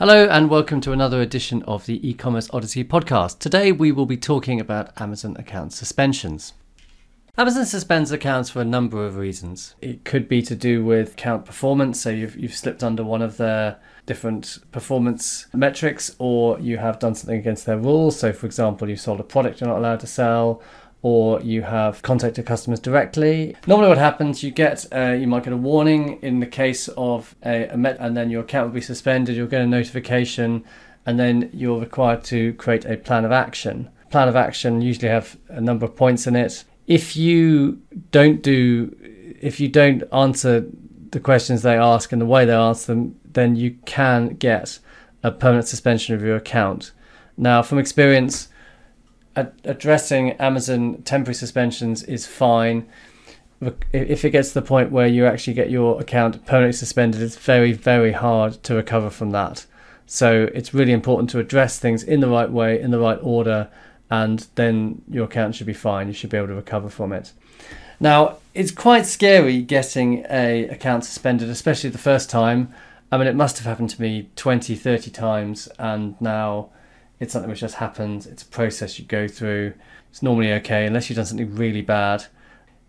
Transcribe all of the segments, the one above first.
Hello, and welcome to another edition of the e commerce Odyssey podcast. Today, we will be talking about Amazon account suspensions. Amazon suspends accounts for a number of reasons. It could be to do with account performance, so you've, you've slipped under one of their different performance metrics, or you have done something against their rules. So, for example, you sold a product you're not allowed to sell, or you have contacted customers directly. Normally, what happens, you get uh, you might get a warning in the case of a, a met, and then your account will be suspended. You'll get a notification, and then you're required to create a plan of action. Plan of action usually have a number of points in it. If you don't do, if you don't answer the questions they ask and the way they ask them, then you can get a permanent suspension of your account. Now, from experience addressing Amazon temporary suspensions is fine. If it gets to the point where you actually get your account permanently suspended, it's very, very hard to recover from that. So it's really important to address things in the right way, in the right order, and then your account should be fine. You should be able to recover from it. Now, it's quite scary getting a account suspended, especially the first time. I mean, it must have happened to me 20, 30 times, and now it's something which just happens. It's a process you go through. It's normally okay unless you've done something really bad.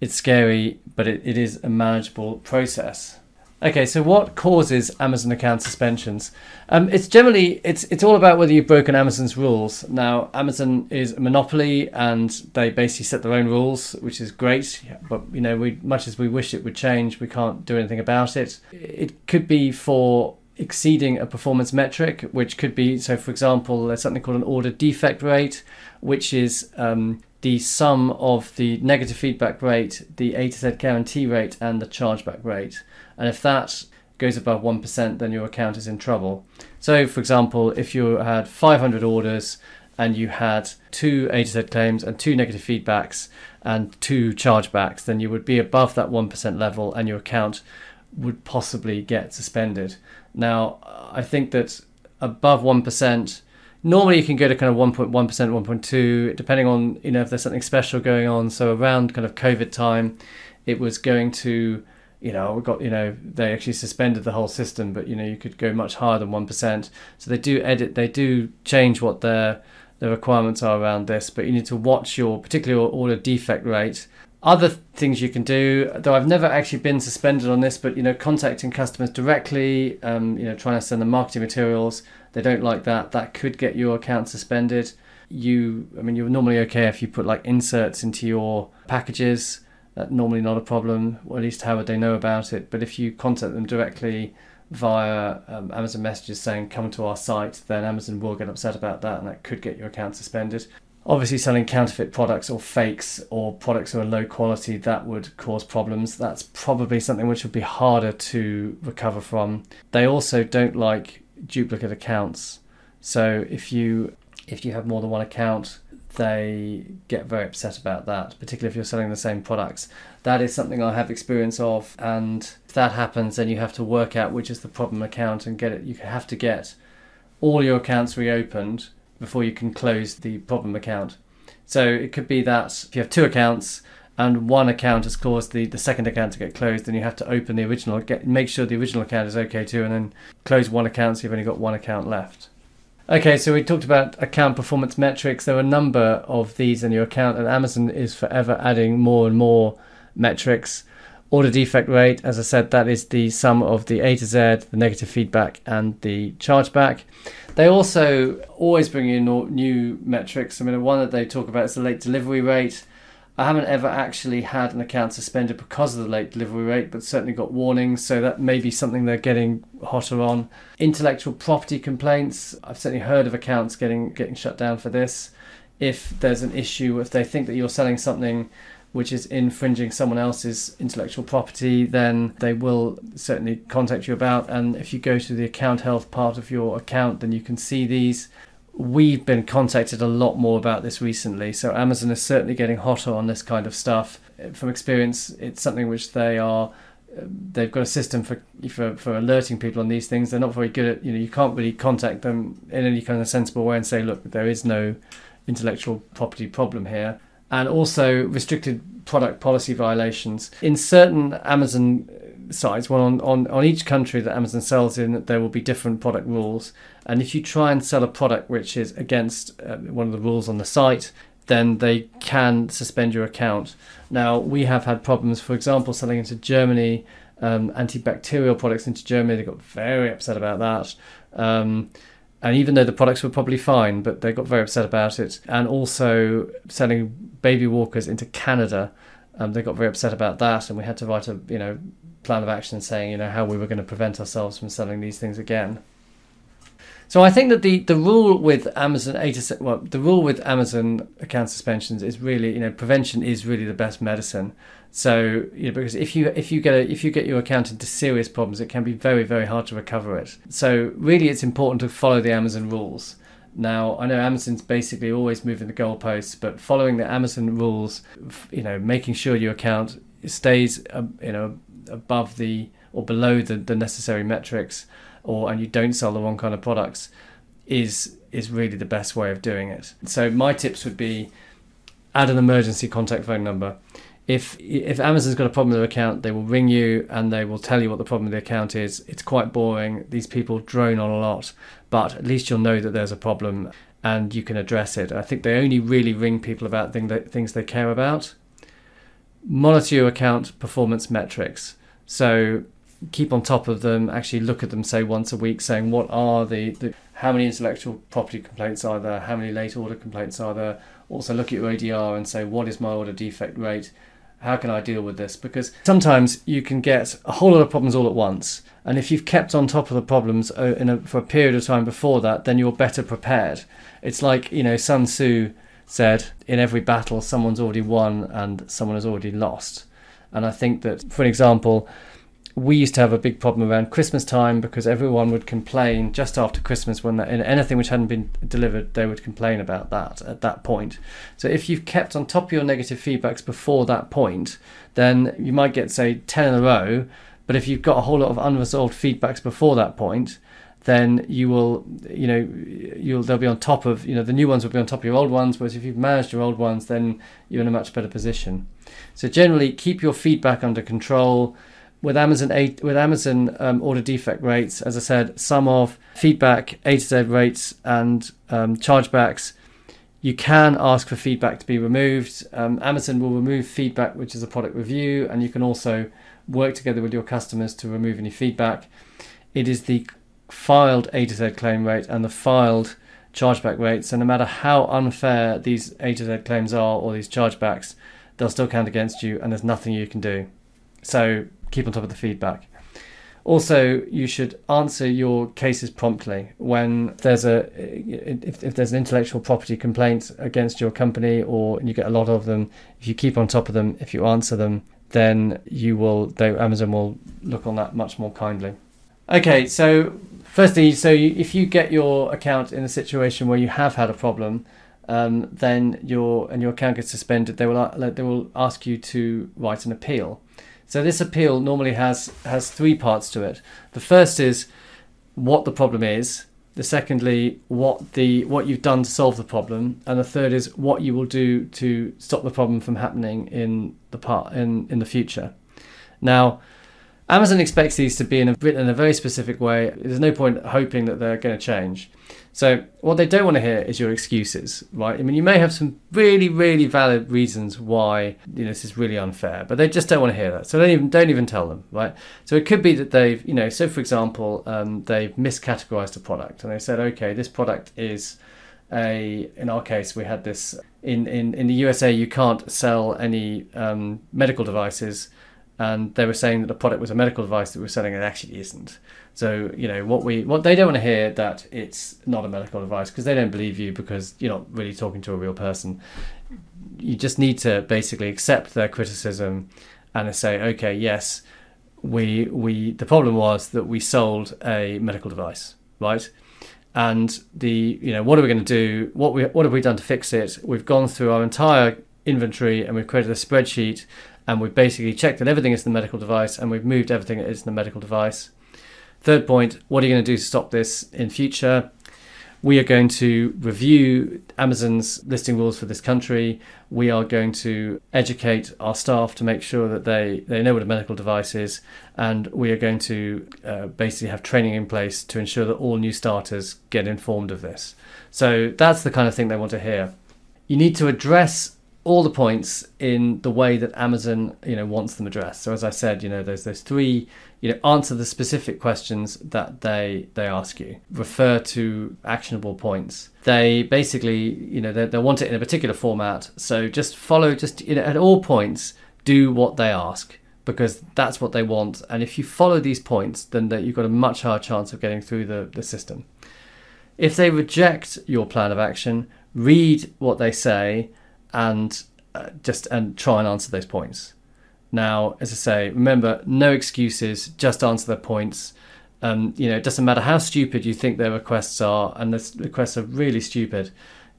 It's scary, but it, it is a manageable process. Okay, so what causes Amazon account suspensions? Um, it's generally it's it's all about whether you've broken Amazon's rules. Now, Amazon is a monopoly, and they basically set their own rules, which is great. But you know, we much as we wish it would change, we can't do anything about it. It could be for exceeding a performance metric, which could be so. For example, there's something called an order defect rate, which is um, the sum of the negative feedback rate, the A to Z guarantee rate, and the chargeback rate. And if that goes above 1%, then your account is in trouble. So, for example, if you had 500 orders and you had two A to Z claims and two negative feedbacks and two chargebacks, then you would be above that 1% level and your account would possibly get suspended. Now, I think that above 1%, normally you can go to kind of 1.1%, 1.2, depending on, you know, if there's something special going on. So around kind of COVID time, it was going to, you know, we got, you know, they actually suspended the whole system, but, you know, you could go much higher than 1%. So they do edit, they do change what their, the requirements are around this, but you need to watch your particular order defect rate other things you can do, though I've never actually been suspended on this, but you know, contacting customers directly, um, you know, trying to send them marketing materials, they don't like that. That could get your account suspended. You, I mean, you're normally okay if you put like inserts into your packages. That's normally not a problem, or at least how would they know about it? But if you contact them directly via um, Amazon messages saying come to our site, then Amazon will get upset about that, and that could get your account suspended. Obviously, selling counterfeit products or fakes or products that are low quality that would cause problems. That's probably something which would be harder to recover from. They also don't like duplicate accounts. So if you if you have more than one account, they get very upset about that, particularly if you're selling the same products. That is something I have experience of, and if that happens, then you have to work out which is the problem account and get it. You have to get all your accounts reopened before you can close the problem account. So it could be that if you have two accounts and one account has caused the, the second account to get closed, then you have to open the original, get make sure the original account is okay too, and then close one account so you've only got one account left. Okay, so we talked about account performance metrics. There are a number of these in your account, and Amazon is forever adding more and more metrics. Order defect rate, as I said, that is the sum of the A to Z, the negative feedback, and the chargeback. They also always bring in new metrics. I mean, one that they talk about is the late delivery rate. I haven't ever actually had an account suspended because of the late delivery rate, but certainly got warnings, so that may be something they're getting hotter on. Intellectual property complaints. I've certainly heard of accounts getting getting shut down for this. If there's an issue, if they think that you're selling something which is infringing someone else's intellectual property, then they will certainly contact you about. And if you go to the account health part of your account, then you can see these. We've been contacted a lot more about this recently, so Amazon is certainly getting hotter on this kind of stuff. From experience, it's something which they are they've got a system for, for for alerting people on these things. They're not very good at you know you can't really contact them in any kind of sensible way and say look there is no intellectual property problem here and also restricted product policy violations. In certain Amazon sites. Well, on, on, on each country that Amazon sells in, there will be different product rules. And if you try and sell a product which is against uh, one of the rules on the site, then they can suspend your account. Now, we have had problems, for example, selling into Germany, um, antibacterial products into Germany. They got very upset about that. Um, and even though the products were probably fine, but they got very upset about it. And also selling baby walkers into Canada, um, they got very upset about that, and we had to write a you know plan of action saying you know how we were going to prevent ourselves from selling these things again. So I think that the, the rule with Amazon to well the rule with Amazon account suspensions is really you know prevention is really the best medicine. So you know because if you if you get a, if you get your account into serious problems, it can be very very hard to recover it. So really, it's important to follow the Amazon rules. Now I know Amazon's basically always moving the goalposts, but following the Amazon rules, you know, making sure your account stays uh, you know above the or below the, the necessary metrics or and you don't sell the wrong kind of products is is really the best way of doing it. So my tips would be add an emergency contact phone number. If if Amazon's got a problem with their account, they will ring you and they will tell you what the problem with the account is. It's quite boring. These people drone on a lot, but at least you'll know that there's a problem and you can address it. I think they only really ring people about thing that, things they care about. Monitor your account performance metrics. So keep on top of them, actually look at them, say once a week, saying what are the, the how many intellectual property complaints are there, how many late order complaints are there. Also look at your ODR and say what is my order defect rate, how can I deal with this? Because sometimes you can get a whole lot of problems all at once, and if you've kept on top of the problems uh, in a, for a period of time before that, then you're better prepared. It's like you know Sun Tzu said, in every battle, someone's already won and someone has already lost. And I think that, for an example, we used to have a big problem around Christmas time because everyone would complain just after Christmas when that, anything which hadn't been delivered, they would complain about that at that point. So if you've kept on top of your negative feedbacks before that point, then you might get say ten in a row. But if you've got a whole lot of unresolved feedbacks before that point, then you will, you know, you'll they'll be on top of, you know, the new ones will be on top of your old ones. Whereas if you've managed your old ones, then you're in a much better position. So generally, keep your feedback under control with Amazon with Amazon um, order defect rates, as I said, some of feedback A to Z rates and um, chargebacks. You can ask for feedback to be removed. Um, Amazon will remove feedback, which is a product review, and you can also work together with your customers to remove any feedback. It is the filed A to Z claim rate and the filed chargeback rates, and no matter how unfair these A to Z claims are or these chargebacks, they'll still count against you, and there's nothing you can do. So keep on top of the feedback. Also, you should answer your cases promptly when there's a if, if there's an intellectual property complaint against your company or you get a lot of them. If you keep on top of them, if you answer them, then you will. They, Amazon will look on that much more kindly. Okay, so firstly, so you, if you get your account in a situation where you have had a problem, um, then your and your account gets suspended, they will they will ask you to write an appeal. So this appeal normally has has three parts to it. The first is what the problem is. The secondly, what the what you've done to solve the problem, and the third is what you will do to stop the problem from happening in the part in in the future. Now, Amazon expects these to be in a, written in a very specific way. There's no point hoping that they're going to change. So what they don't want to hear is your excuses, right? I mean, you may have some really, really valid reasons why you know this is really unfair, but they just don't want to hear that. So don't even don't even tell them, right? So it could be that they've, you know, so for example, um, they've miscategorized a product and they said, okay, this product is a. In our case, we had this in in in the USA. You can't sell any um, medical devices and they were saying that the product was a medical device that we are selling and it actually isn't. So you know what we what they don't want to hear that it's not a medical device because they don't believe you because you're not really talking to a real person. You just need to basically accept their criticism and say, okay, yes, we we the problem was that we sold a medical device, right? And the you know what are we going to do? What we what have we done to fix it? We've gone through our entire inventory and we've created a spreadsheet and we've basically checked that everything is the medical device and we've moved everything that is the medical device. Third point, what are you going to do to stop this in future? we are going to review Amazon's listing rules for this country. We are going to educate our staff to make sure that they, they know what a medical device is. And we are going to uh, basically have training in place to ensure that all new starters get informed of this. So that's the kind of thing they want to hear. You need to address all the points in the way that Amazon, you know, wants them addressed. So as I said, you know, there's those three, you know, answer the specific questions that they they ask you. Refer to actionable points. They basically, you know, they, they want it in a particular format. So just follow, just you know, at all points, do what they ask because that's what they want. And if you follow these points, then that you've got a much higher chance of getting through the, the system. If they reject your plan of action, read what they say and uh, just and try and answer those points. Now, as I say, remember, no excuses, just answer their points. Um, you know, it doesn't matter how stupid you think their requests are, and the requests are really stupid.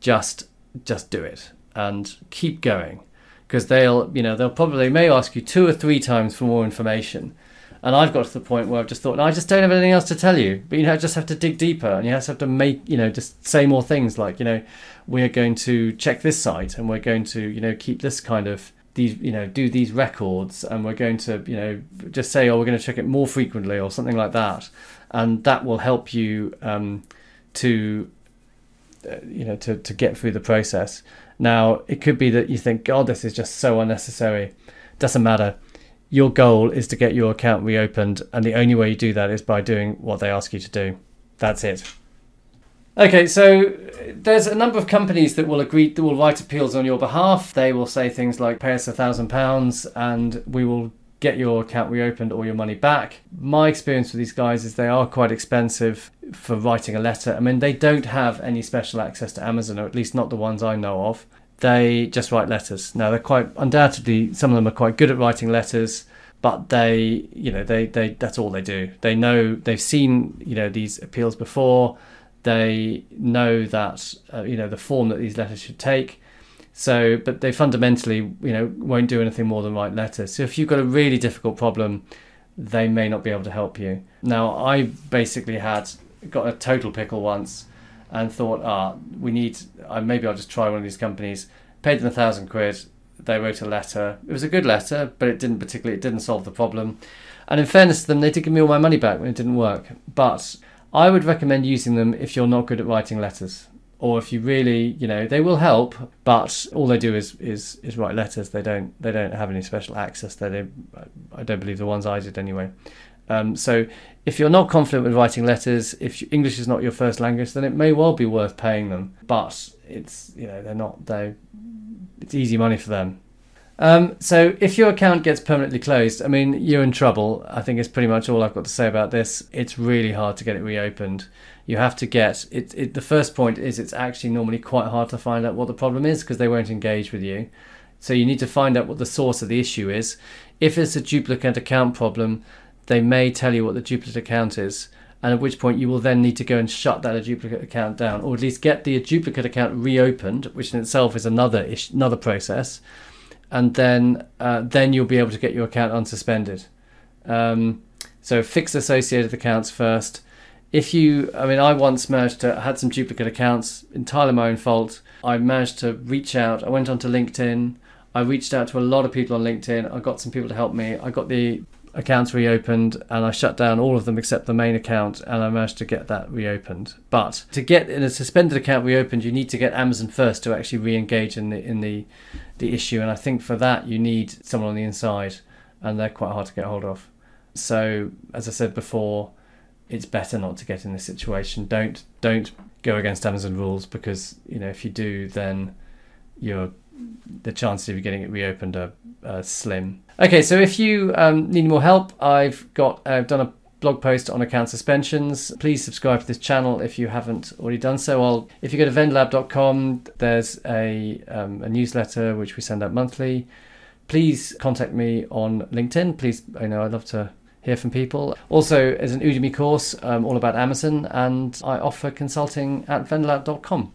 Just, just do it and keep going, because they'll, you know, they'll probably they may ask you two or three times for more information, and I've got to the point where I've just thought, I just don't have anything else to tell you. But you know, I just have to dig deeper, and you have to have to make, you know, just say more things like, you know, we're going to check this site, and we're going to, you know, keep this kind of these, you know, do these records, and we're going to, you know, just say, oh, we're going to check it more frequently, or something like that, and that will help you um, to, uh, you know, to to get through the process. Now, it could be that you think, God, this is just so unnecessary. Doesn't matter your goal is to get your account reopened, and the only way you do that is by doing what they ask you to do. That's it. Okay, so there's a number of companies that will agree that will write appeals on your behalf. They will say things like pay us a thousand pounds and we will get your account reopened or your money back. My experience with these guys is they are quite expensive for writing a letter. I mean, they don't have any special access to Amazon, or at least not the ones I know of they just write letters. Now they're quite undoubtedly some of them are quite good at writing letters, but they you know they they that's all they do. They know they've seen you know these appeals before. They know that uh, you know the form that these letters should take. So, but they fundamentally you know won't do anything more than write letters. So if you've got a really difficult problem, they may not be able to help you. Now I basically had got a total pickle once and thought, ah, we need, uh, maybe I'll just try one of these companies. Paid them a thousand quid. They wrote a letter. It was a good letter, but it didn't particularly, it didn't solve the problem. And in fairness to them, they did give me all my money back when it didn't work. But I would recommend using them if you're not good at writing letters. Or if you really, you know, they will help, but all they do is is, is write letters. They don't they don't have any special access. They I don't believe the ones I did anyway. Um, so if you're not confident with writing letters, if English is not your first language, then it may well be worth paying them. But it's you know they're not they it's easy money for them. Um, so if your account gets permanently closed, I mean you're in trouble. I think it's pretty much all I've got to say about this. It's really hard to get it reopened. You have to get it. it the first point is it's actually normally quite hard to find out what the problem is because they won't engage with you. So you need to find out what the source of the issue is. If it's a duplicate account problem, they may tell you what the duplicate account is, and at which point you will then need to go and shut that duplicate account down, or at least get the duplicate account reopened, which in itself is another ish, another process, and then uh, then you'll be able to get your account unsuspended. Um, so fix associated accounts first. If you, I mean, I once managed to had some duplicate accounts, entirely my own fault. I managed to reach out. I went onto LinkedIn. I reached out to a lot of people on LinkedIn. I got some people to help me. I got the accounts reopened and I shut down all of them except the main account and I managed to get that reopened. But to get in a suspended account reopened, you need to get Amazon first to actually re-engage in the in the the issue. And I think for that you need someone on the inside, and they're quite hard to get hold of. So as I said before, it's better not to get in this situation. Don't don't go against Amazon rules because you know if you do, then you're the chances of you getting it reopened are, are slim. Okay, so if you um, need more help, I've got I've done a blog post on account suspensions. Please subscribe to this channel if you haven't already done so. I'll, if you go to vendlab.com, there's a, um, a newsletter which we send out monthly. Please contact me on LinkedIn. Please, I know I'd love to hear from people. Also, there's an Udemy course um, all about Amazon, and I offer consulting at vendorlab.com.